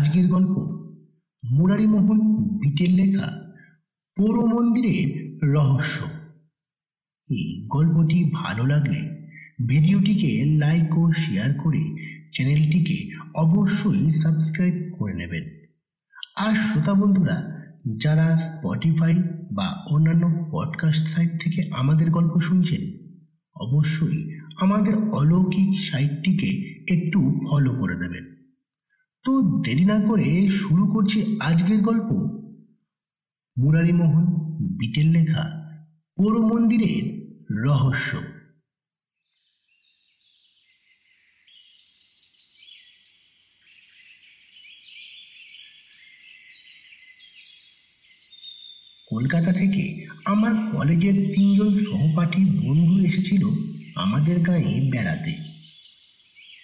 আজকের গল্প মুরারিমোহন বিটের লেখা, পৌর মন্দিরের রহস্য। এই গল্পটি ভালো লাগলে ভিডিওটিকে লাইক ও শেয়ার করে চ্যানেলটিকে অবশ্যই সাবস্ক্রাইব করে নেবেন। আর শ্রোতা বন্ধুরা, যারা স্পটিফাই বা অন্যান্য পডকাস্ট সাইট থেকে আমাদের গল্প শুনছেন, অবশ্যই আমাদের অলৌকিক সাইটটিকে একটু ফলো করে দেবেন। তো দেরি না করে শুরু করছি আজকের গল্প। মুরারিমোহন, বিটের লেখা পৌর মন্দিরের রহস্য। কলকাতা থেকে আমার কলেজের তিনজন সহপাঠী বন্ধু এসেছিল আমাদের গাঁয়ে বেড়াতে।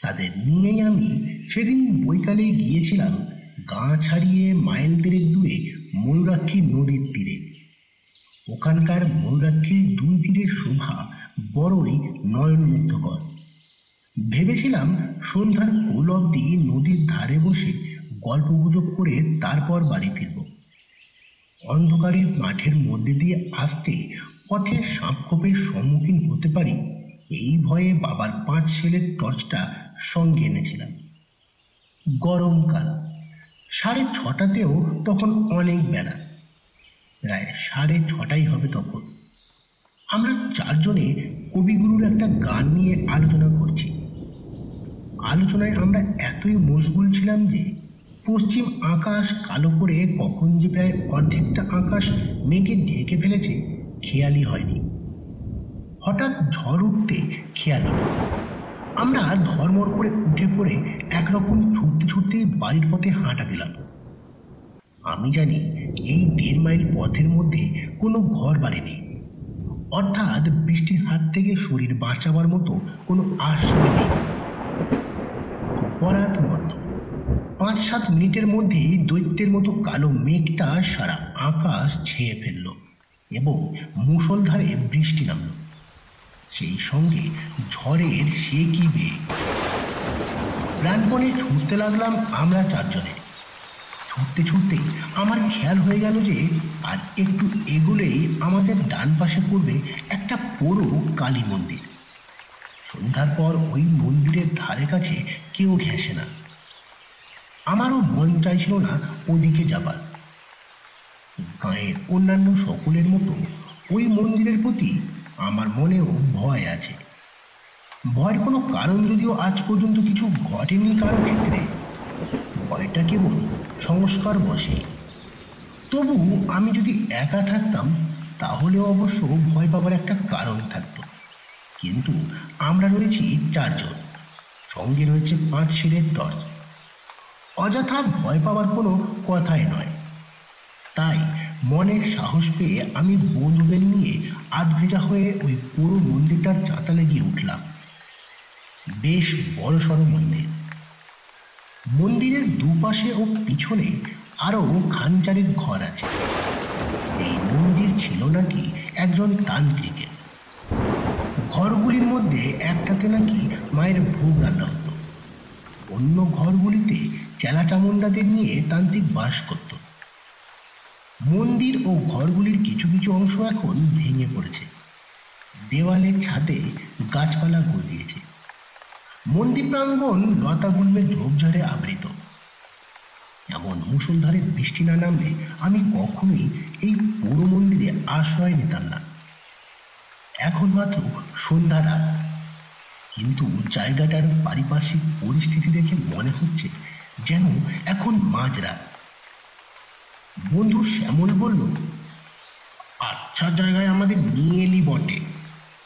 তাদের নিয়েই আমি সেদিন বৈকালে গিয়েছিলাম গা ছাড়িয়ে মাইল দেড়েক দূরে ময়ূরাক্ষী নদীর তীরে। ওখানকার ময়ূরাক্ষীর দুই তীরের শোভা বড়ই নয়নমুগ্ধকর। ভেবেছিলাম সন্ধ্যার কোল অবধি নদীর ধারে বসে গল্পগুজব করে তারপর বাড়ি ফিরব। অন্ধকারের মাঠের মধ্যে দিয়ে আসতে পথে সাপখোপের সম্মুখীন হতে পারি, এই ভয়ে বাবার পাঁচ ছেলের টর্চটা সঙ্গে এনেছিলাম। গরমকাল সাড়ে ছটাতেও তখন অনেক বেলা। প্রায় সাড়ে ছটাই হবে তখন। আমরা চারজনে কবিগুরুর একটা গান নিয়ে আলোচনা করছি। আলোচনায় আমরা এতই মশগুল ছিলাম যে, পশ্চিম আকাশ কালো করে কখন যে প্রায় অর্ধেকটা আকাশ মেঘে ঢেকে ফেলেছে, খেয়ালই হয়নি। হঠাৎ ঝড় উঠতে খেয়াল আমরা ধর্মর করে উঠে পড়ে একরকম ছুটতে ছুটতে বাড়ির পথে হাঁটা দিলাম। আমি জানি এই দেড় মাইল পথের মধ্যে কোনো ঘর বাড়ি নেই। অর্থাৎ বৃষ্টির হাত থেকে শরীর বাঁচাবার মতো কোনো আশ্রয় নেই। পরাত বন্ধ পাঁচ সাত মিনিটের মধ্যেই দৈত্যের মতো কালো মেঘটা সারা আকাশ ছেয়ে ফেলল এবং মুষলধারে বৃষ্টি নামল। সেই সঙ্গে ঝড়ের সে কি বেগ প্রাণপণে ছুটতে লাগলাম আমরা চারজনে। ছুটতে ছুটতে আমার খেয়াল হয়ে গেল যে আর একটু এগুলেই আমাদের ডান পাশে পড়বে একটা পুরো কালী মন্দির। সন্ধ্যার পর ওই মন্দিরের ধারে কাছে কেউ ঘেঁষে না। আমারও মন চাইছিল না ওদিকে যাবার। গাঁয়ের অন্যান্য সকলের মতো ওই মন্দিরের প্রতি আমার মনেও ভয় আছে। ভয়ের কোনো কারণ যদিও আজ পর্যন্ত কিছু ঘটেনি কারও ক্ষেত্রে। ভয়টা কেবল সংস্কার বসে তবু আমি যদি একা থাকতাম, তাহলে অবশ্য ভয় পাবার একটা কারণ থাকতো। কিন্তু আমরা রয়েছি চারজন। সঙ্গে রয়েছে পাঁচ ছেলের টর্চ অযথা ভয় পাওয়ার কোনো কথাই নয়। তাই মনের সাহস পেয়ে আমি বন্ধুদের নিয়ে আধ ভেজা হয়ে ওই পুরো মন্দিরটার চাতালে গিয়ে উঠলাম। বেশ বড় সড়ো মন্দির। মন্দিরের দুপাশে ও পিছনে আরও খানচারেক ঘর আছে। এই মন্দির ছিল নাকি একজন তান্ত্রিকের। ঘরগুলির মধ্যে একটাতে নাকি মায়ের ভোগ রান্না হতো। অন্য ঘরগুলিতে চেলা চামুন্ডাদের নিয়ে তান্ত্রিক বাস করত। মন্দির ও ঘরগুলির কিছু কিছু অংশ এখন ভেঙে পড়েছে। দেওয়ালের ছাদে গাছপালা গজিয়েছে। মন্দির প্রাঙ্গণ লতাগুল্মের ঝোপঝাড়ে আবৃত। এমন মুসলধারে বৃষ্টি না নামলে আমি কখনোই এই পুরো মন্দিরে আশ্রয় নিতাম না। এখন মাত্র সন্ধ্যা রাত। কিন্তু জায়গাটার পারিপার্শ্বিক পরিস্থিতি দেখে মনে হচ্ছে যেন এখন মাঝরাত। বন্ধু শ্যামল বলল আচ্ছা জায়গায় আমাদের নিয়ে এলি বটে।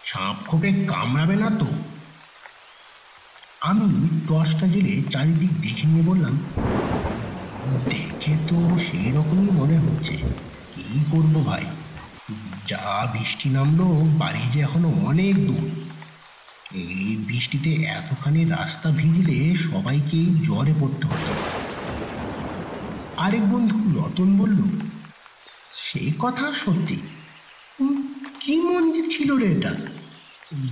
সাপ খোপে কামড়াবে না তো? আমি টর্চটা জেলে চারিদিক দেখে নিয়ে বললাম, দেখে তো সেই রকমই মনে হচ্ছে। কি করব ভাই? যা বৃষ্টি নামলো, বাড়ি যে এখনও অনেক দূর। এই বৃষ্টিতে এতখানি রাস্তা ভিজলে সবাইকেই জ্বরে পড়তে হতো। আরেক বন্ধু রতন বলল সেই কথা সত্যি। কি মন্দির ছিল রে এটা?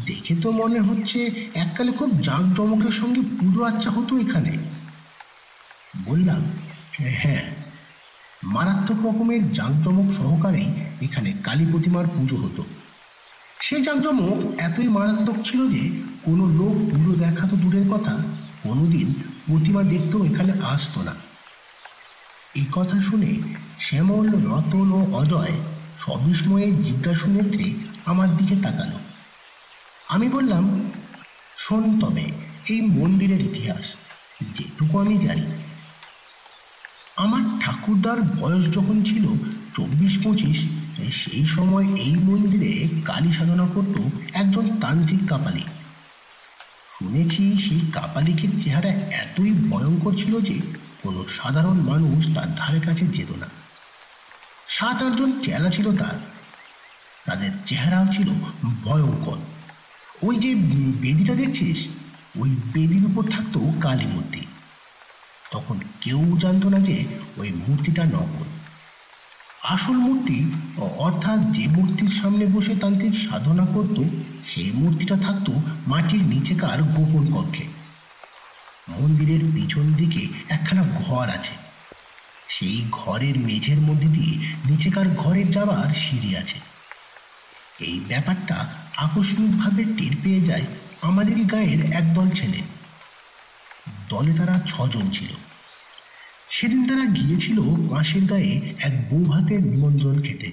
দেখে তো মনে হচ্ছে এককালে খুব জাঁকজমকের সঙ্গে পুজো আচ্ছা হতো এখানে। বললাম হ্যাঁ মারাত্মক রকমের জাঁকজমক সহকারেই এখানে কালী প্রতিমার পুজো হতো। সে জাঁকজমক এতই মারাত্মক ছিল যে কোনো লোক পুজো দেখা তো দূরের কথা, কোনোদিন প্রতিমা দেখতেও এখানে আসতো না। এই কথা শুনে শ্যামল, রতন ও অজয় সবিস্ময়ে জিজ্ঞাসু নেত্রে আমার দিকে তাকালো। আমি বললাম, শোন তবে, এই মন্দিরের ইতিহাস, যেটুকু আমি জানি। আমার ঠাকুরদার বয়স যখন ছিল চব্বিশ পঁচিশ, সেই সময় এই মন্দিরে কালী সাধনা করত একজন তান্ত্রিক কাপালি। শুনেছি সেই কাপালিকের চেহারা এতই ভয়ঙ্কর ছিল যে কোনো সাধারণ মানুষ তার ধারে কাছে যেত না। সাত আটজন চেলা ছিল তার। তাদের চেহারাও ছিল ভয়ঙ্কর। ওই যে বেদিটা দেখছিস? ওই বেদির উপর থাকতো কালী মূর্তি। তখন কেউ জানতো না যে ওই মূর্তিটা নকল। আসল মূর্তি অর্থাৎ যে মূর্তির সামনে বসে তান্ত্রিক সাধনা করত, সেই মূর্তিটা থাকতো মাটির নিচেকার গোপন কক্ষে। মন্দিরের পিছন দিকে একখানা ঘর আছে। সেই ঘরের মেঝের মধ্যে দিয়ে নিচেকার ঘরের যাওয়ার সিঁড়ি আছে। এই ব্যাপারটা আকস্মিকভাবে টের পেয়ে যায় আমাদেরই গায়ের একদল ছেলে। দলে তারা ছজন ছিল। সেদিন তারা গিয়েছিল পাশের গায়ে এক বউ হাতের নিমন্ত্রণ খেতে।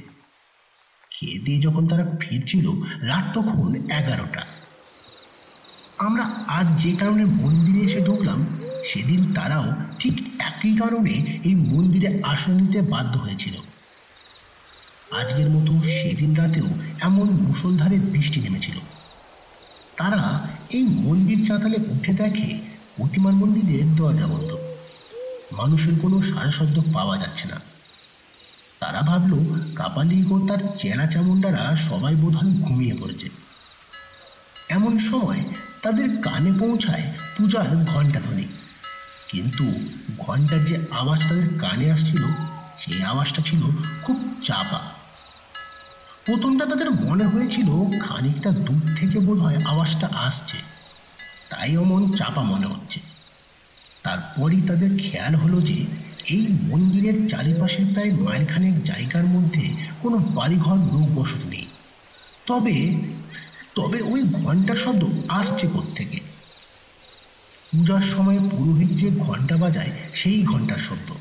খেয়ে দিয়ে যখন তারা ফিরছিল, রাত তখন এগারোটা। আমরা আজ যে কারণে মন্দিরে এসে ঢুকলাম, সেদিন তারাও ঠিক একই কারণে এই মন্দিরে আসন নিতে বাধ্য হয়েছিল। আজকের মতো সেদিন রাতেও এমন মুষলধারে বৃষ্টি নেমেছিল। তারা এই মন্দির চাতালে উঠে দেখে প্রতিমার মন্দিরের দরজা বন্ধ। মানুষের কোনো সারশব্দ পাওয়া যাচ্ছে না। তারা ভাবলো কাপালিক ও তার চেলা চামুন্ডারা সবাই বোধহয় ঘুমিয়ে পড়েছে। এমন সময় তাদের কানে পৌঁছায় পূজার ঘণ্টা ধ্বনি। কিন্তু ঘণ্টার যে আওয়াজ তাদের কানে আসছিল সেই আওয়াজটা ছিল খুব চাপা। প্রথমটা তাদের মনে হয়েছিল খানিকটা দূর থেকে বোধ হয় আওয়াজটা আসছে। তাই অমন চাপা মনে হচ্ছে। তারপরই তাদের খেয়াল হলো যে এই মন্দিরের চারিপাশের প্রায় মাইলখানেক জায়গার মধ্যে কোনো বাড়িঘর, লোক বসতি নেই। তবে তবে ওই ঘণ্টার শব্দ আসছে থেকে পূজার সময় পুরোহিত যে ঘণ্টা বাজায়, সেই ঘণ্টার শব্দ।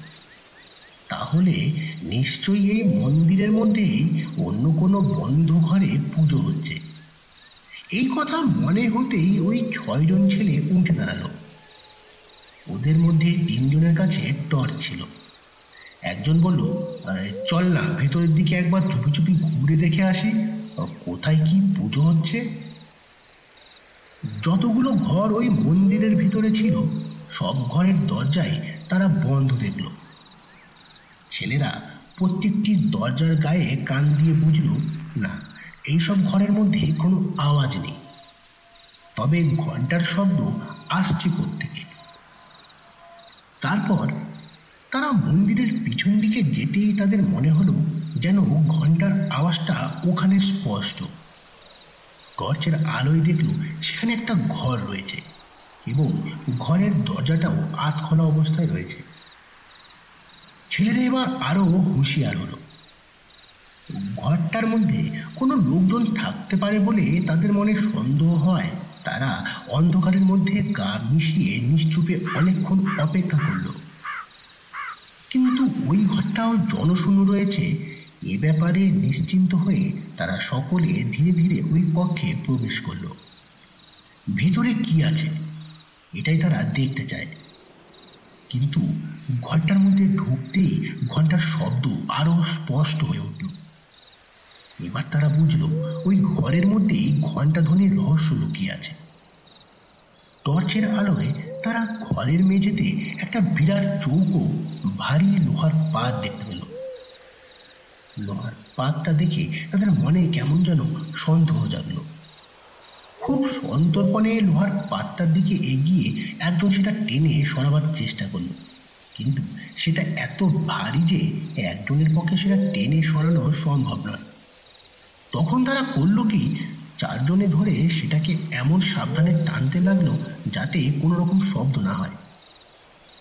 তাহলে নিশ্চয়ই এই মন্দিরের মধ্যেই অন্য কোনো বন্ধ ঘরে পুজো হচ্ছে। এই কথা মনে হতেই ওই ছয়জন ছেলে উঠে দাঁড়াল। ওদের মধ্যে তিনজনের কাছে টর্চ ছিল। একজন বলল চল না, ভেতরের দিকে একবার চুপি চুপি ঘুরে দেখে আসি। কোথায় কি পুজো হচ্ছে? যতগুলো ঘর ওই মন্দিরের ভিতরে ছিল, সব ঘরের দরজায় তারা বন্ধ দেখল। ছেলেরা প্রত্যেকটি দরজার গায়ে কান দিয়ে বুঝল, না, এইসব ঘরের মধ্যে কোনো আওয়াজ নেই। তবে ঘণ্টার শব্দ আসছে থেকে তারপর তারা মন্দিরের পিছন দিকে যেতেই তাদের মনে হলো যেন ঘণ্টার আওয়াজটা ওখানে স্পষ্ট। টর্চের আলোয় দেখল সেখানে একটা ঘর রয়েছে এবং ঘরের দরজাটাও আধখোলা অবস্থায় রয়েছে। ছেলেরা এবার আরও হুঁশিয়ার হলো। ঘরটার মধ্যে কোনো লোকজন থাকতে পারে বলে তাদের মনে সন্দেহ হয়। তারা অন্ধকারের মধ্যে গা মিশিয়ে নিশ্চুপে অনেকক্ষণ অপেক্ষা করল। কিন্তু ওই ঘরটাও জনশূন্য রয়েছে এ ব্যাপারে নিশ্চিন্ত হয়ে তারা সকলে ধীরে ধীরে ওই কক্ষে প্রবেশ করল। ভিতরে কি আছে? এটাই তারা দেখতে চায়। কিন্তু ঘরটার মধ্যে ঢুকতেই ঘণ্টার শব্দ আরও স্পষ্ট হয়ে উঠল। এবার তারা বুঝলো, ওই ঘরের মধ্যেই ঘণ্টা ধ্বনির রহস্য লুকিয়ে আছে। টর্চের আলোয় তারা ঘরের মেঝেতে একটা বিরাট চৌকো, ভারী লোহার পাত দেখতে পেল। পাতটা দেখে তাদের মনে কেমন যেন সন্দেহ জাগলো। খুব সন্তর্পণে লোহার পাতটার দিকে এগিয়ে একজন সেটা টেনে সরাবার চেষ্টা করল। কিন্তু সেটা এত ভারী যে একজনের পক্ষে সেটা টেনে সরানো সম্ভব নয়। তখন তারা করল কি? চারজনে ধরে সেটাকে এমন সাবধানে টানতে লাগল যাতে কোনো রকম শব্দ না হয়।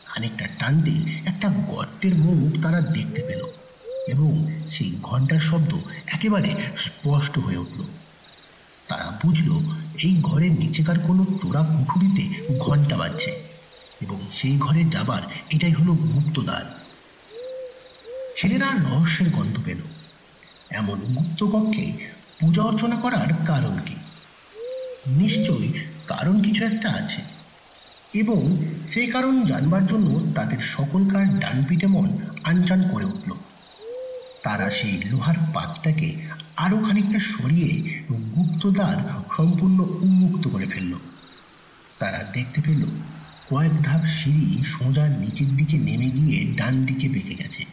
খানিকটা টানতে একটা গর্তের মুখ তারা দেখতে পেল। এবং সেই ঘণ্টার শব্দ একেবারে স্পষ্ট হয়ে উঠল। তারা বুঝল, এই ঘরের নিচেকার কোনো চোরা কুঠুরিতে ঘণ্টা বাজছে এবং সেই ঘরে যাবার এটাই হলো গুপ্তদ্বার। ছেলেরা রহস্যের গন্ধ পেল। এমন গুপ্ত কক্ষে পূজা অর্চনা করার কারণ কি? নিশ্চয়ই কারণ কিছু একটা আছে। এবং সেই কারণ জানবার জন্য তাদের সকলকার ডানপিটে মন আনচান করে উঠল। তারা সেই লোহার পাতটাকে আরও খানিকটা সরিয়ে গুপ্তদ্বার সম্পূর্ণ উন্মুক্ত করে ফেলল। তারা দেখতে পেল কয়েক ধাপ সিঁড়ি সোজা নিচের দিকে নেমে গিয়ে ডান দিকে বেঁকে গেছে।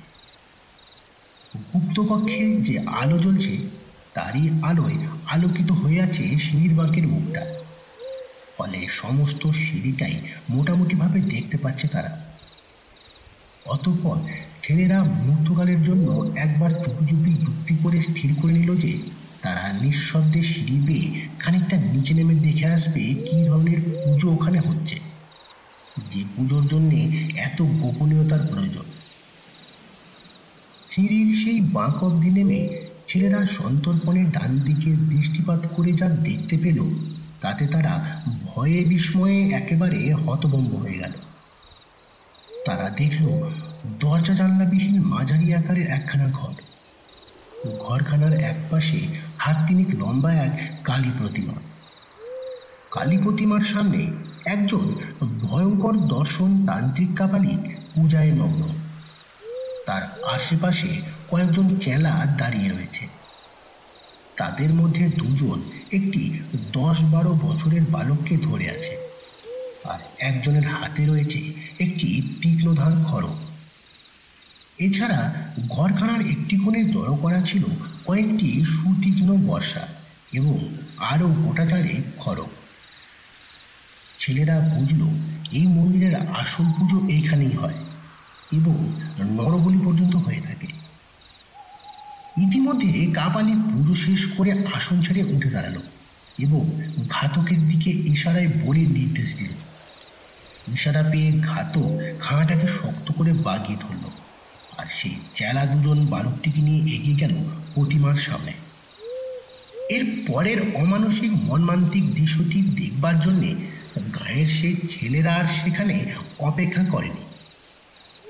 গুপ্তকক্ষে যে আলো জ্বলছে, তারই আলোয় আলোকিত হয়ে আছে সিঁড়ির বাঁকের মুখটা। ফলে সমস্ত সিঁড়িটাই মোটামুটিভাবে দেখতে পাচ্ছে তারা। অতঃপর ছেলেরা মুহূর্তকালের জন্য একবার চুপি চুপি যুক্তি করে স্থির করে নিল যে, তারা নিঃশব্দে সিঁড়ি বেয়ে খানিকটা নিচে নেমে দেখে আসবে কী ধরনের পুজো ওখানে হচ্ছে। যে পুজোর জন্যে এত গোপনীয়তার প্রয়োজন। সিঁড়ির সেই বাঁক অব্দি নেমে ছেলেরা সন্তর্পণে ডান দিকে দৃষ্টিপাত করে যা দেখতে পেল, তাতে তারা ভয়ে বিস্ময়ে একেবারে হতভম্ব হয়ে গেল। তারা দেখল দরজা জানলাবিহীন মাঝারি আকারের একখানা ঘর। ঘরখানার একপাশে হাত তিনিক লম্বা এক কালী প্রতিমা। কালী প্রতিমার সামনে একজন ভয়ঙ্কর দর্শন তান্ত্রিক কাপালিক পূজায় মগ্ন। তার আশেপাশে কয়েকজন চেলা দাঁড়িয়ে রয়েছে। তাদের মধ্যে দুজন একটি দশ বারো বছরের বালককে ধরে আছে। আর একজনের হাতে রয়েছে একটি তীক্ষ্ণধার খড়গ এছাড়া ঘরখানার একটি কোণে জড়ো করা ছিল কয়েকটি সুতীক্ষ্ণ বর্ষা এবং আরও গোটাচারে খড়গ ছেলেরা বুঝল, এই মন্দিরের আসল পুজো এইখানেই হয় এবং নরবলি পর্যন্ত হয়ে থাকে। ইতিমধ্যে কাপালি পুজো শেষ করে আসন ছেড়ে উঠে দাঁড়াল এবং ঘাতকের দিকে ইশারায় বলির নির্দেশ দিল। ইশারা পেয়ে ঘাতক খাঁটাকে শক্ত করে বাগিয়ে ধরল। আর সেই চেলা দুজন বালকটিকে নিয়ে এগিয়ে গেল প্রতিমার সামনে। এর পরের অমানসিক মর্মান্তিক দৃশ্যটি দেখবার জন্যে গায়ের সেই ছেলেরা আর সেখানে অপেক্ষা করেনি।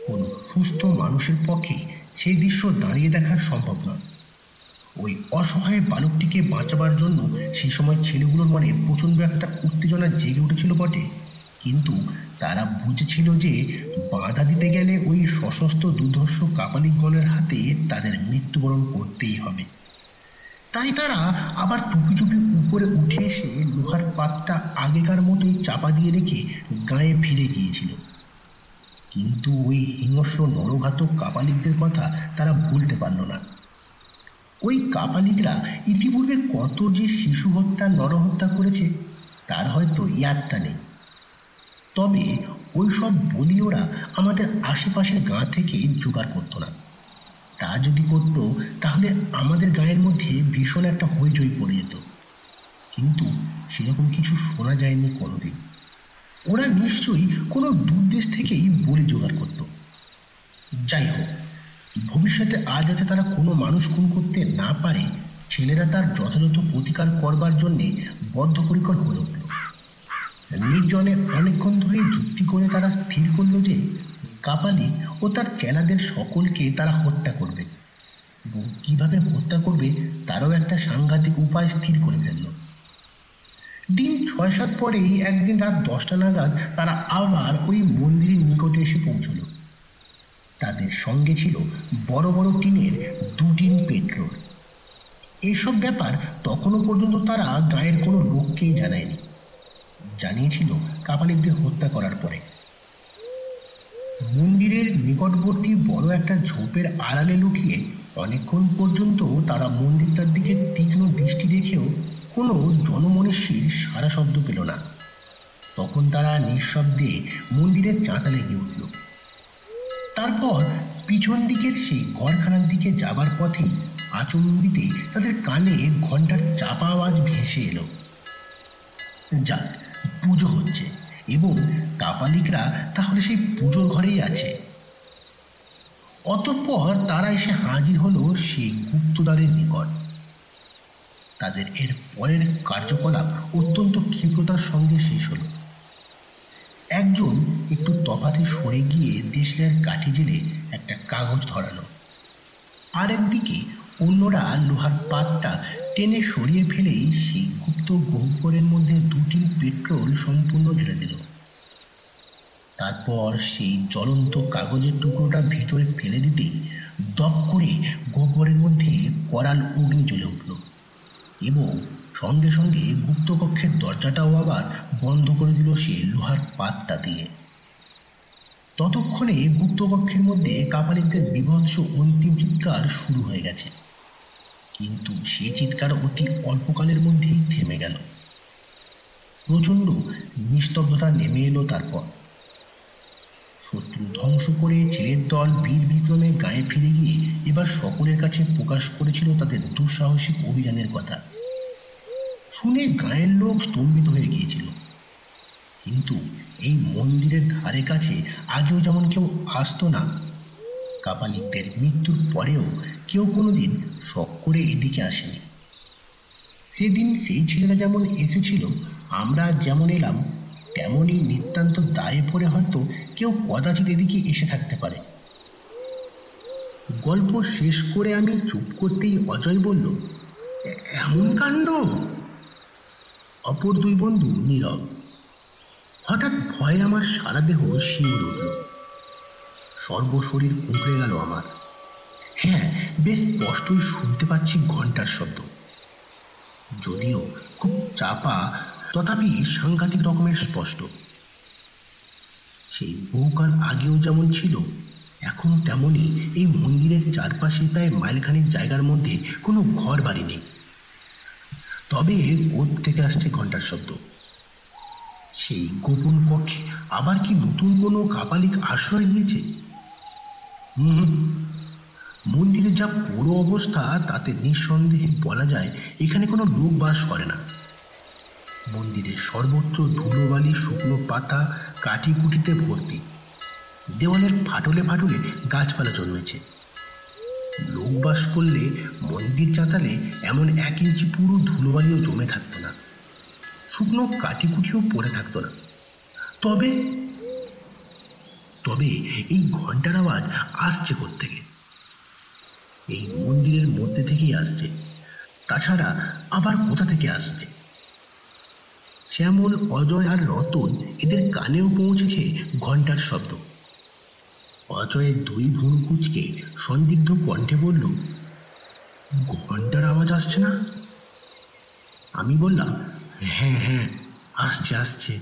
কোনো সুস্থ মানুষের পক্ষে সেই দৃশ্য দাঁড়িয়ে দেখা সম্ভব নয়। ওই অসহায় বালকটিকে বাঁচাবার জন্য সেই সময় ছেলেগুলোর মনে প্রচণ্ড একটা উত্তেজনা জেগে উঠেছিল বটে। কিন্তু তারা বুঝেছিল যে বাধা দিতে গেলে ওই সশস্ত্র দুর্ধর্ষ কাপালিকগণের হাতে তাদের মৃত্যুবরণ করতেই হবে। তাই তারা আবার চুপি চুপি উপরে উঠে এসে লোহার পাতটা আগেকার মতোই চাপা দিয়ে রেখে গায়ে ফিরে গিয়েছিল। কিন্তু ওই হিংস্র নরঘাতক কাপালিকদের কথা তারা ভুলতে পারল না। ওই কাপালিকরা ইতিপূর্বে কত যে শিশু হত্যা, নরহত্যা করেছে, তার হয়তো ইয়াত্তা নেই। তবে ওই সব বলি ওরা আমাদের আশেপাশের গাঁ থেকে জোগাড় করতো না। তা যদি করত, তাহলে আমাদের গায়ের মধ্যে ভীষণ একটা হইচই পড়ে যেত। কিন্তু সেরকম কিছু শোনা যায়নি কোনোদিন। ওরা নিশ্চয়ই কোনো দূর দেশ থেকেই বলি জোগাড় করত। যাই হোক, ভবিষ্যতে আর যাতে তারা কোনো মানুষ খুন করতে না পারে, ছেলেরা তার যথাযথ প্রতিকার করবার জন্যে বদ্ধপরিকর হয়ে উঠল নির্জনে অনেকক্ষণ ধরে যুক্তি করে তারা স্থির করল যে কাপালি ও তার চেলাদের সকলকে তারা হত্যা করবে। এবং কীভাবে হত্যা করবে তারও একটা সাংঘাতিক উপায় স্থির করে ফেলল। দিন ছয় সাত পরেই একদিন রাত দশটা নাগাদ তারা আবার ওই মন্দিরের নিকটে এসে পৌঁছল। তাদের সঙ্গে ছিল বড় বড় টিনের দু টিন পেট্রোল এসব ব্যাপার তখনও পর্যন্ত তারা গায়ের কোনো লোককেই জানায়নি। জানিয়েছিল কাপালিকদের হত্যা করার পরে। মন্দিরের নিকটবর্তী বড় একটা ঝোপের আড়ালে লুকিয়ে অনেকক্ষণ পর্যন্ত তারা মন্দিরটার দিকে তীক্ষ্ণ দৃষ্টি রেখেও কোনো জনমনীষীর সারা শব্দ পেল না। তখন তারা নিঃশব্দে মন্দিরের চাঁতালে গিয়ে উঠল। তারপর পিছন দিকের সেই ঘরখানার দিকে যাবার পথে আচম্বিতে তাদের কানে ঘণ্টার চাপা আওয়াজ ভেসে এলো। যাক পুজো হচ্ছে এবং কাপালিকরা তাহলে সেই পুজোর ঘরেই আছে। অতঃপর তারা এসে হাজির হলো সেই গুপ্তদারের নিকট। তাদের এর পরের কার্যকলাপ অত্যন্ত ক্ষিপ্রতার সঙ্গে শেষ হলো। একজন একটু তফাতে সরে গিয়ে দেশলার কাঠি জেলে একটা কাগজ ধরালো। আর একদিকে অন্যরা লোহার পাতটা টেনে সরিয়ে ফেলেই সেই গুপ্ত গহ্বরের মধ্যে দুটি পেট্রোল সম্পূর্ণ ঢেলে দিল। তারপর সেই জ্বলন্ত কাগজের টুকরোটা ভিতরে ফেলে দিতে দপ করে গহ্বরের মধ্যে করাল অগ্নি জ্বলে উঠল এবং সঙ্গে সঙ্গে গুপ্তকক্ষের দরজাটাও আবার বন্ধ করে দিল সে লোহার পাতটা দিয়ে। ততক্ষণে গুপ্তকক্ষের মধ্যে কাপালিকদের বিভৎস অন্তিম চিৎকার শুরু হয়ে গেছে। কিন্তু সে চিৎকার অতি অল্পকালের মধ্যেই থেমে গেল। প্রচণ্ড নিস্তব্ধতা নেমে এলো তারপর। শত্রু ধ্বংস করে ছেলের দল বীর বিক্রমে গায়ে ফিরে গিয়ে এবার সকলের কাছে প্রকাশ করেছিল তাদের দুঃসাহসিক অভিযানের কথা। শুনে গায়ের লোক স্তম্ভিত হয়ে গিয়েছিল। কিন্তু এই মন্দিরের ধারে কাছে আগেও যেমন কেউ আসতো না, কাপালিকদের মৃত্যুর পরেও কেউ কোনোদিন শখ করে এদিকে আসেনি। সেদিন সেই ছেলেরা যেমন এসেছিল, আমরা যেমন এলাম, তেমনই নিতান্ত দায়ে পড়ে হয়তো কেউ কদাচিৎ এদিকে এসে থাকতে পারে। গল্প শেষ করে আমি চুপ করতেই অজয় বলল, এমন কাণ্ড? অপর দুই বন্ধু নীরব। হঠাৎ ভয়ে আমার সারা দেহ শিউর উঠল। সর্বশরীর কুঁকড়ে গেল আমার। হ্যাঁ বেশ স্পষ্টই শুনতে পাচ্ছি ঘণ্টার শব্দ। যদিও খুব চাপা, তথাপি সাংঘাতিক রকমের স্পষ্ট। সেই বহুকাল আগেও যেমন ছিল, এখন তেমনই এই মন্দিরের চারপাশে প্রায় মাইলখানিক জায়গার মধ্যে কোনো ঘর বাড়ি নেই। তবে কোথ থেকে আসছে ঘণ্টার শব্দ? সেই গোপন কক্ষে আবার কি নতুন কোনো কাপালিক আশ্রয় নিয়েছে? হুম মন্দিরের যা পুরো অবস্থা, তাতে নিঃসন্দেহে বলা যায় এখানে কোনো লোক বাস করে না। মন্দিরের সর্বত্র ধুলোবালি, শুকনো পাতা কাঠি কুটিতে ভর্তি। দেওয়ালের ফাটলে ফাটলে গাছপালা জন্মেছে। লোক বাস করলে মন্দির চাতালে এমন এক ইঞ্চি পুরো ধুলোবালিও জমে থাকতো না। শুকনো কাঠি কুটিও পড়ে থাকতো না। তবে তবে এই ঘণ্টার আওয়াজ আসছে থেকে এই মন্দিরের মধ্যে থেকেই আসছে। তাছাড়া আবার কোথা থেকে আসবে? শ্যামল, অজয় আর রতন এদের কানেও পৌঁছেছে ঘণ্টার শব্দ। অজয়ের দুই ভুল কুচকে সন্দিগ্ধ কণ্ঠে বলল ঘণ্টার আওয়াজ আসছে না? আমি বললাম হ্যাঁ হ্যাঁ আসছে আসছে।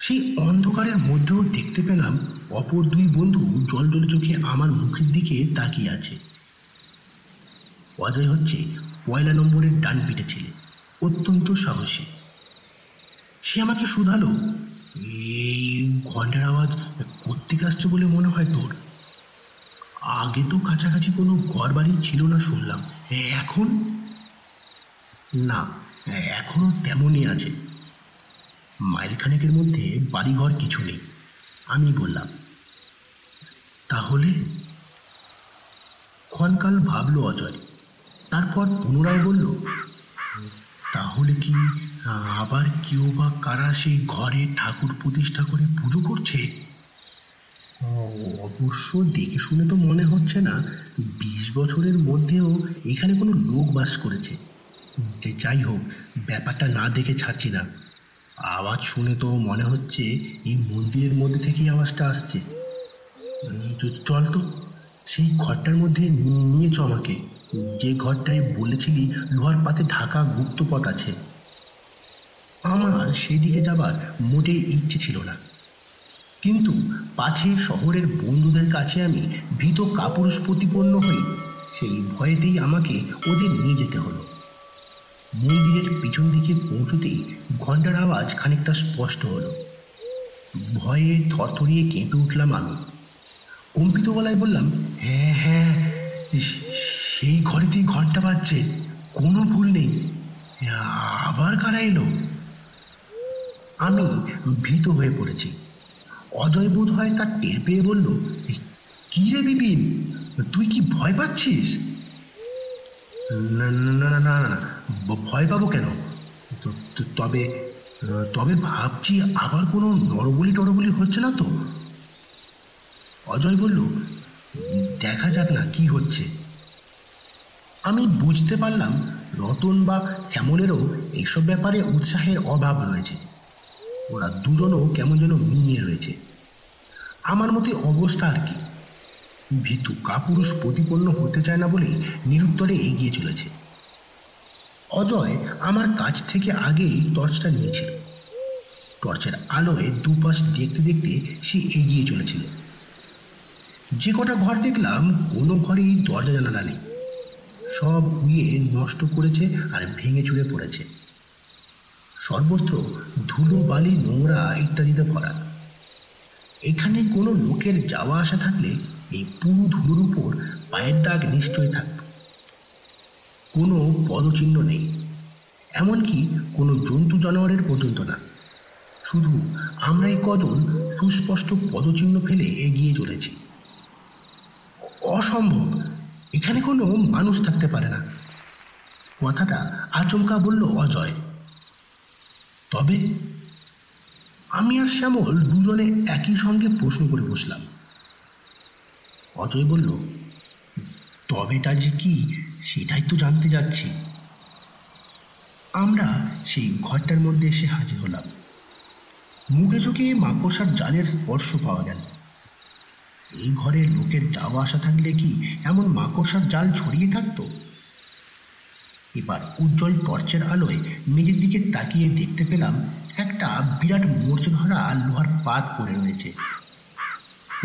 সেই অন্ধকারের মধ্যেও দেখতে পেলাম অপর দুই বন্ধু জল জল চোখে আমার মুখের দিকে তাকিয়ে আছে। অজয় হচ্ছে পয়লা নম্বরের ডান পিঠে ছেলে, অত্যন্ত সাহসী। সে আমাকে শুধালো, এই ঘণ্টার আওয়াজ কোত্থেকে আসছে বলে মনে হয় তোর? আগে তো কাছাকাছি কোনো ঘর বাড়ি ছিল না শুনলাম, এখন? না, এখনও তেমনই আছে। মাইলখানেকের মধ্যে বাড়িঘর কিছু নেই। আমি বললাম, তাহলে? ক্ষণকাল ভাবলো অজয়, তারপর পুনরায় বলল, তাহলে কি আবার কেউ বা কারা সেই ঘরে ঠাকুর প্রতিষ্ঠা করে পুজো করছে? অবশ্য দেখে শুনে তো মনে হচ্ছে না, বিশ বছরের মধ্যেও এখানে কোনো লোক বাস করেছে। যে যাই হোক, ব্যাপারটা না দেখে ছাড়ছি না। আওয়াজ শুনে তো মনে হচ্ছে এই মন্দিরের মধ্যে থেকেই আওয়াজটা আসছে। চল তো, সেই ঘরটার মধ্যে নিয়ে চ আমাকে। যে ঘরটায় বলেছিলি লোহার পাতে ঢাকা গুপ্ত পথ আছে। আমার সেদিকে যাবার মোটেই ইচ্ছে ছিল না। কিন্তু পাছে শহরের বন্ধুদের কাছে আমি ভীত কাপুরুষ প্রতিপন্ন হই সেই ভয়েতেই আমাকে ওদের নিয়ে যেতে হলো। মন্দিরের পিছন দিকে পৌঁছতেই ঘণ্টার আওয়াজ খানিকটা স্পষ্ট হলো। ভয়ে থরথরিয়ে কেঁপে উঠলাম আমি। কম্পিত গলায় বললাম হ্যাঁ হ্যাঁ সেই ঘরেতেই ঘণ্টা বাজছে, কোনো ভুল নেই। আবার কারা এলো? আমি ভীত হয়ে পড়েছি। অজয় বোধ হয় তার টের পেয়ে বলল কি রে বিপিন? তুই কি ভয় পাচ্ছিস? না না না না ভয় পাবো কেন? তবে তবে ভাবছি আবার কোনো নরবলি টরবলি হচ্ছে না তো। অজয় বলল, দেখা যাক না কি হচ্ছে। আমি বুঝতে পারলাম রতন বা শ্যামলেরও এইসব ব্যাপারে উৎসাহের অভাব রয়েছে। ওরা দুজনও কেমন যেন মিলিয়ে রয়েছে। আমার মতে অবস্থা আর কি। ভীতু কাপুরুষ প্রতিপন্ন হতে চায় না বলেই নিরুত্তরে এগিয়ে চলেছে। অজয় আমার কাছ থেকে আগেই টর্চটা নিয়েছিল। টর্চের আলোয় দুপাশ দেখতে দেখতে সে এগিয়ে চলেছিল। যে কটা ঘর দেখলাম, কোনো ঘরেই দরজা, জানালা নেই। সব হুইয়ে নষ্ট করেছে আর ভেঙে চুড়ে পড়েছে। সর্বত্র ধুলো, বালি, নোংরা ইত্যাদিতে ভরা। এখানে কোনো লোকের যাওয়া আসা থাকলে এই পুরো ধুলোর উপর পায়ের দাগ নিশ্চয় থাকত কোনো পদচিহ্ন নেই। এমনকি কোনো জন্তু জানোয়ারের পর্যন্ত না। শুধু আমরা এই কজন সুস্পষ্ট পদচিহ্ন ফেলে এগিয়ে চলেছি। অসম্ভব! এখানে কোনো মানুষ থাকতে পারে না। কথাটা আচমকা বলল অজয়। তবে আমি আর শ্যামল দুজনে একই সঙ্গে প্রশ্ন করে বসলাম। অজয় বলল, তবেটা যে কি, সেটাই তো জানতে যাচ্ছি। আমরা সেই ঘরটার মধ্যে এসে হাজির হলাম। মুখে চোখে মাকড়সার জালের স্পর্শ পাওয়া গেল। এই ঘরে লোকের যাওয়া আসা থাকলে কি এমন মাকড়সার জাল ছড়িয়ে থাকতো? এবার উজ্জ্বল টর্চের আলোয় মেঝের দিকে তাকিয়ে দেখতে পেলাম একটা বিরাট মরচে ধরা লোহার পাত পড়ে রয়েছে।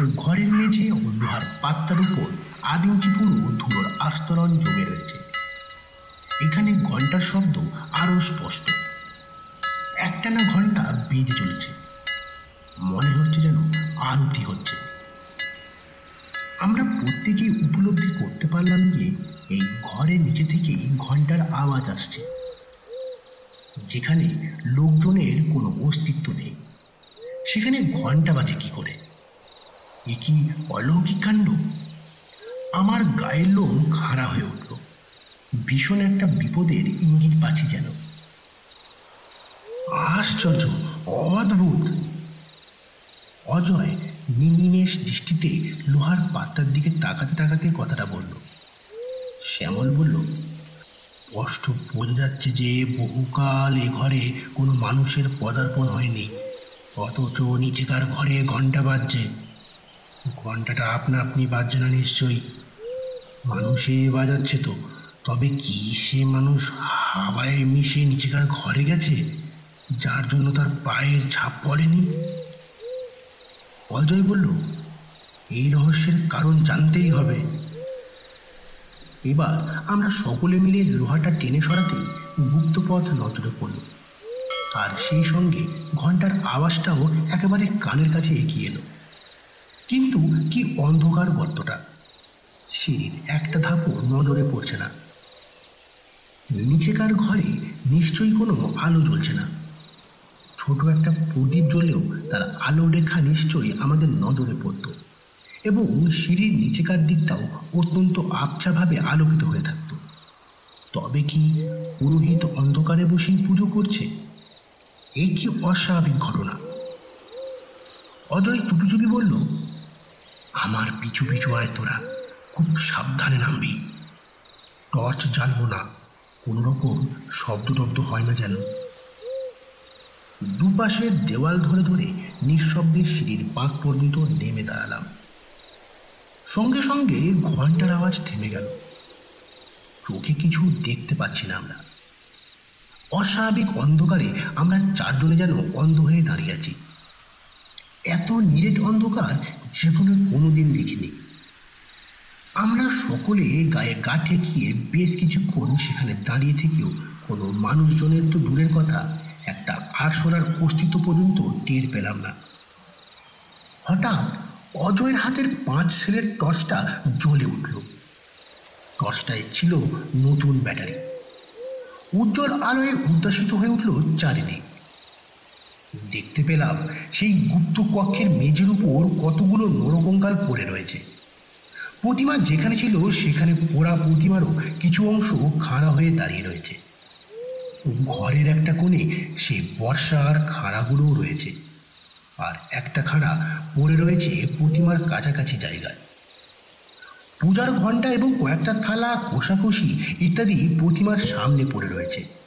ঘরের মেঝে ও লোহার পাত্তার উপর আধ ইঞ্চি পুরো ধুলোর আস্তরণ জমে রয়েছে। এখানে ঘণ্টার শব্দ আরও স্পষ্ট। একটানা ঘণ্টা বেজে চলেছে। মনে হচ্ছে যেন আরতি হচ্ছে। আমরা প্রত্যেকেই উপলব্ধি করতে পারলাম যে এই ঘরের নিচে থেকেই ঘণ্টার আওয়াজ আসছে। যেখানে লোকজনের কোনো অস্তিত্ব নেই। সেখানে ঘণ্টা বাজে কি করে? এ কি অলৌকিক কাণ্ড? আমার গায়ের লোম খাড়া হয়ে উঠল। ভীষণ একটা বিপদের ইঙ্গিত পাচ্ছি যেন। আশ্চর্য, অদ্ভুত। অজয় নির্নিমেষ দৃষ্টিতে লোহার পাত্তার দিকে তাকাতে তাকাতে কথাটা বলল। শ্যামল বলল, স্পষ্ট বোঝা যাচ্ছে যে বহুকাল এ ঘরে কোনো মানুষের পদার্পণ হয়নি। অথচ নিচেকার ঘরে ঘণ্টা বাজছে। ঘন্টাটা আপনা আপনি বাজছে না নিশ্চয়ই। মানুষে বাজাচ্ছে তো। তবে কি সে মানুষ হাওয়ায় মিশে নিচেকার ঘরে গেছে? যার জন্য তার পায়ের ছাপ পড়েনি? অজয় বলল, এই রহস্যের কারণ জানতেই হবে। এবার আমরা সকলে মিলে লোহাটা টেনে সরাতেই গুপ্ত পথ নজরে পড়ল। আর সেই সঙ্গে ঘণ্টার আওয়াজটাও একেবারে কানের কাছে এগিয়ে এলো। কিন্তু কি অন্ধকার গর্তটা? সিঁড়ির একটা ধাপও নজরে পড়ছে না। নিচেকার ঘরে নিশ্চয়ই কোনো আলো জ্বলছে না। ছোট একটা প্রদীপ জ্বলেও তার আলো রেখা নিশ্চয়ই আমাদের নজরে পড়ত এবং সিঁড়ির নিচেকার দিকটাও অত্যন্ত আবছাভাবে আলোকিত হয়ে থাকত। তবে কি পুরোহিত অন্ধকারে বসেই পুজো করছে? এই কি অস্বাভাবিক ঘটনা। অজয় চুপি চুপি বলল আমার পিছু পিছু আয় তোরা। খুব সাবধানে নামবি। টর্চ জ্বালবো না। কোনো রকম শব্দ টব্দ হয় না যেন। দুপাশের দেওয়াল ধরে ধরে নিঃশব্দে সিঁড়ির পাক পর্যন্ত নেমে দাঁড়ালাম। সঙ্গে সঙ্গে ঘণ্টার আওয়াজ থেমে গেল। চোখে কিছু দেখতে পাচ্ছি না আমরা। অস্বাভাবিক অন্ধকারে আমরা চারজনে যেন অন্ধ হয়ে দাঁড়িয়ে আছি। এত নিরেট অন্ধকার জীবনে কোনোদিন দেখিনি। আমরা সকলে গায়ে গা ঠেকিয়ে বেশ কিছুক্ষণ সেখানে দাঁড়িয়ে থেকেও কোনো মানুষজনের তো দূরের কথা, একটা আরশোলার অস্তিত্ব পর্যন্ত টের পেলাম না। হঠাৎ অজয়ের হাতের পাঁচ সেলের টর্চটা জ্বলে উঠল। টর্চটায় ছিল নতুন ব্যাটারি। উজ্জ্বল আলোয় উদ্যাসিত হয়ে উঠল চারিদিক। দেখতে পেলাম সেই গুপ্ত কক্ষের মেঝের উপর কতগুলো নরকঙ্কাল পড়ে রয়েছে। প্রতিমা যেখানে ছিল, সেখানে পোড়া প্রতিমারও কিছু অংশ খাড়া হয়ে দাঁড়িয়ে রয়েছে। ঘরের একটা কোণে সেই বর্ষার খাড়াগুলোও রয়েছে। আর একটা খাড়া পড়ে রয়েছে প্রতিমার কাছাকাছি জায়গায়। পূজার ঘণ্টা এবং কয়েকটা থালা কোষাকুষি ইত্যাদি প্রতিমার সামনে পড়ে রয়েছে।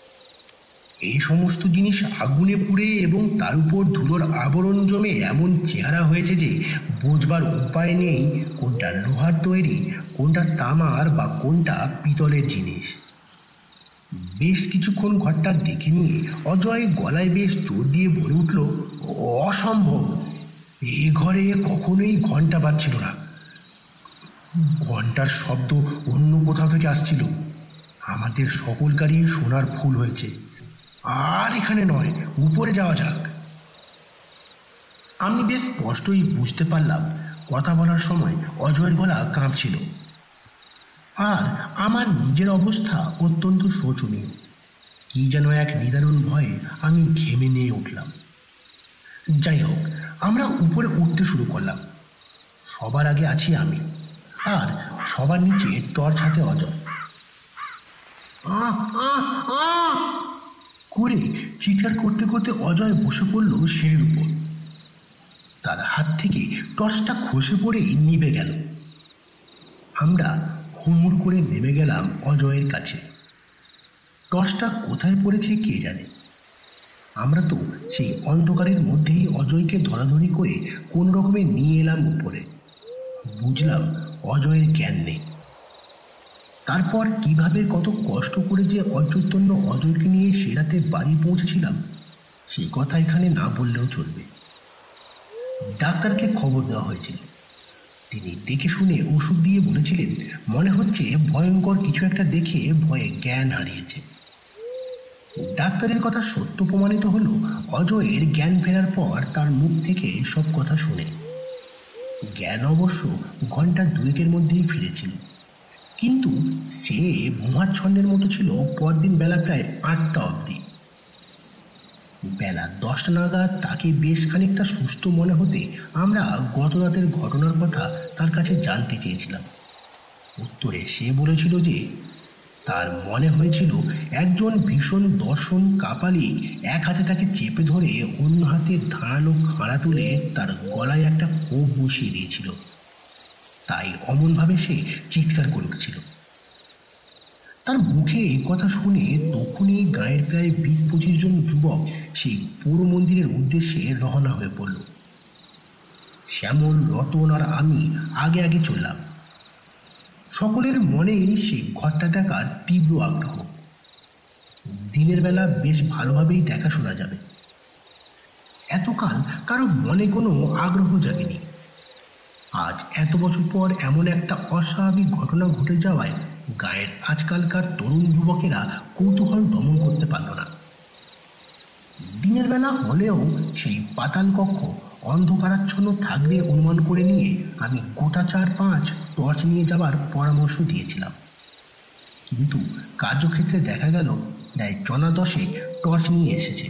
এই সমস্ত জিনিস আগুনে পুড়ে এবং তার উপর ধুলোর আবরণ জমে এমন চেহারা হয়েছে যে বোঝবার উপায় নেই কোনটা লোহার তৈরি, কোনটা তামার বা কোনটা পিতলের জিনিস। বেশ কিছুক্ষণ ঘরটা দেখে নিয়ে অজয় গলায় বেশ জোর দিয়ে বলে উঠল, অসম্ভব! এ ঘরে কখনোই ঘণ্টা পাচ্ছিল না। ঘণ্টার শব্দ অন্য কোথাও থেকে আসছিল। আমাদের সকলকারই সোনার ফুল হয়েছে। আর এখানে নয়, উপরে যাওয়া যাক। আমি বেশ স্পষ্টই বুঝতে পারলাম, কথা বলার সময় অজয়ের গলা কাঁপছিল। আর আমার নিজের অবস্থা অত্যন্ত শোচনীয়। কি যেন এক নিদারুণ ভয়ে আমি ঘেমে নিয়ে উঠলাম। যাই হোক, আমরা উপরে উঠতে শুরু করলাম। সবার আগে আছি আমি, আর সবার নিচে টর্চ হাতে অজয়! করে চিৎকার করতে করতে অজয় বসে পড়ল সিঁড়ির উপর। তার হাত থেকে টর্চটা খসে পড়ে নিভে গেল। আমরা হুড়মুড় করে নেমে গেলাম অজয়ের কাছে। টর্চটা কোথায় পড়েছে কে জানে? আমরা তো সেই অন্ধকারের মধ্যেই অজয়কে ধরাধরি করে কোন রকমে নিয়ে এলাম উপরে। বুঝলাম অজয়ের জ্ঞান নেই। তারপর কীভাবে কত কষ্ট করে যে অচৈতন্য অজয়কে নিয়ে সে রাতে বাড়ি পৌঁছেছিলাম সেই কথা এখানে না বললেও চলবে। ডাক্তারকে খবর দেওয়া হয়েছিল। তিনি দেখে শুনে ওষুধ দিয়ে বলেছিলেন, মনে হচ্ছে ভয়ঙ্কর কিছু একটা দেখে ভয়ে জ্ঞান হারিয়েছে। ডাক্তারের কথা সত্য প্রমাণিত হলো, অজয়ের জ্ঞান ফেরার পর তার মুখ থেকে সব কথা শুনে। জ্ঞান অবশ্য ঘণ্টা দুয়েকের মধ্যেই ফিরেছিল। কিন্তু সে মহাচ্ছন্নের মতো ছিল পরদিন বেলা প্রায় আটটা অবধি। বেলা দশটা নাগাদ তাকে বেশ খানিকটা সুস্থ মনে হতে আমরা গত রাতের ঘটনার কথা তার কাছে জানতে চেয়েছিলাম। উত্তরে সে বলেছিল যে, তার মনে হয়েছিল একজন ভীষণ দর্শন কাপালি এক হাতে তাকে চেপে ধরে অন্য হাতে ধারালো খাড়া তুলে তার গলায় একটা কোপ বসিয়ে দিয়েছিল। তাই অমনভাবে সে চিৎকার করে উঠছিল। তার মুখে এই কথা শুনে তখনই গায়ের প্রায় বিশ পঁচিশ জন যুবক সেই পৌর মন্দিরের উদ্দেশ্যে রওনা হয়ে পড়ল। শ্যামল, রতন আর আমি আগে আগে চললাম। সকলের মনেই সেই ঘরটা দেখার তীব্র আগ্রহ। দিনের বেলা বেশ ভালোভাবেই দেখা শোনা যাবে। এতকাল কারও মনে কোনো আগ্রহ জাগেনি। আজ এত বছর পর এমন একটা অস্বাভাবিক ঘটনা ঘটে যাওয়ায় গায়ের আজকালকার তরুণ যুবকেরা কৌতূহল দমন করতে পারল না। দিনের বেলা হলেও সেই পাতাল কক্ষ অন্ধকারাচ্ছন্ন থাকবে অনুমান করে নিয়ে আমি গোটা চার পাঁচ টর্চ নিয়ে যাবার পরামর্শ দিয়েছিলাম। কিন্তু কার্যক্ষেত্রে দেখা গেল প্রায় জনা দশে টর্চ নিয়ে এসেছে।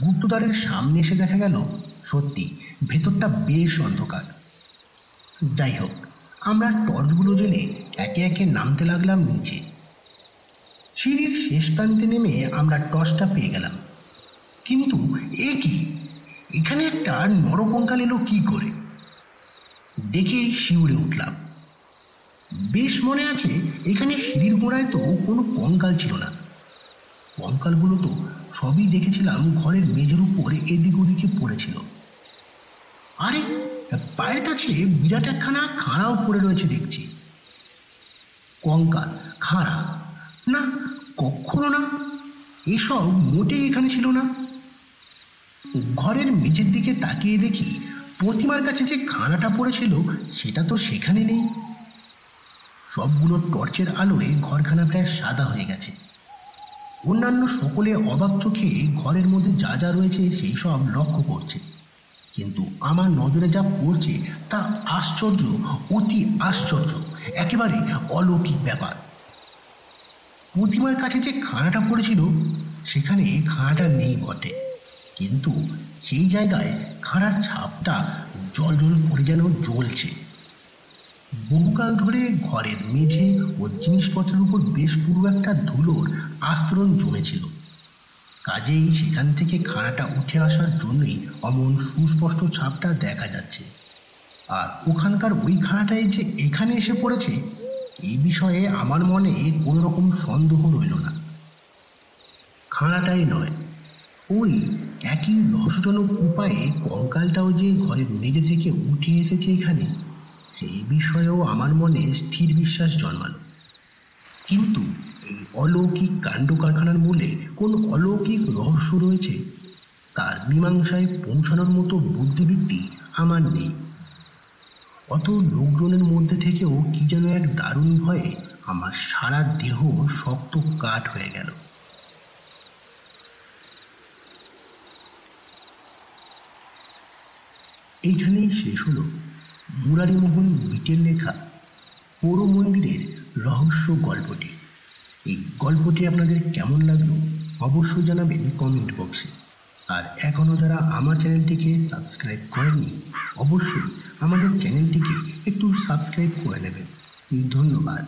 গুপ্তদ্বারের সামনে এসে দেখা গেল সত্যি, ভেতরটা বেশ অন্ধকার। যাই হোক আমরা টর্চগুলো জেলে একে একে নামতে লাগলাম নিচে। সিঁড়ির শেষ প্রান্তে নেমে আমরা টর্চটা পেয়ে গেলাম। কিন্তু এ কি? এখানে একটা নরকঙ্কাল এলো কি করে? দেখেই শিউরে উঠলাম। বেশ মনে আছে, এখানে সিঁড়ির গোড়ায় তো কোনো কঙ্কাল ছিল না। কঙ্কালগুলো তো সবই দেখেছিলাম ঘরের মেঝের উপরে এদিক ওদিকে পড়েছিল। আরে পায়ের কাছে বিরাট একখানা খাঁড়াও পড়ে রয়েছে দেখছি। কঙ্কাল, খাঁড়া? না, কখনো না। এসব মোটেই এখানে ছিল না। ঘরের মেঝের দিকে তাকিয়ে দেখি প্রতিমার কাছে যে খানাটা পড়েছিল, সেটা তো সেখানে নেই। সবগুলো টর্চের আলোয় ঘরখানা প্রায় সাদা হয়ে গেছে। অন্যান্য সকলে অবাক চোখে ঘরের মধ্যে যা যা রয়েছে, সেই সব লক্ষ্য করছে। কিন্তু আমার নজরে যা পড়ছে তা আশ্চর্য, অতি আশ্চর্য। একেবারে অলৌকিক ব্যাপার। প্রতিমার কাছে যে খানাটা পড়েছিল, সেখানে খানাটা নেই বটে। কিন্তু সেই জায়গায় খানার ছাপটা জল জল করে যেন জ্বলছে। বহুকাল ধরে ঘরের মেঝে ও জিনিসপত্রের উপর বেশ পুরো একটা ধুলোর আস্তরণ জমেছিল। কাজেই সেখান থেকে খানাটা উঠে আসার জন্যই অমন সুস্পষ্ট ছাপটা দেখা যাচ্ছে। আর ওখানকার ওই খানাটাই যে এখানে এসে পড়েছে এই বিষয়ে আমার মনে কোনো রকম সন্দেহ রইল না। খানাটাই নয়, ওই একই রহস্যজনক উপায়ে কঙ্কালটাও যে ঘরের মেঝে থেকে উঠে এসেছে এখানে, সেই বিষয়েও আমার মনে স্থির বিশ্বাস জন্মালো। কিন্তু এই অলৌকিক কাণ্ড কারখানার মূলে কোন অলৌকিক রহস্য রয়েছে? তার মীমাংসায় পৌঁছানোর মতো বুদ্ধিবৃত্তি আমার নেই। অত লোকজনের মধ্যে থেকেও কি যেন এক দারুণ ভয়ে আমার সারা দেহ শক্ত কাঠ হয়ে গেল। এইখানেই শেষ হলো মুরারিমোহন বিটের লেখা পৌর মন্দিরের রহস্য গল্পটি। এই গল্পটি আপনাদের কেমন লাগল অবশ্যই জানাবেন কমেন্ট বক্সে আর এখনও যারা আমার চ্যানেলটিকে সাবস্ক্রাইব করেননি, অবশ্যই আমাদের চ্যানেলটিকে একটু সাবস্ক্রাইব করে নেবেন। ধন্যবাদ।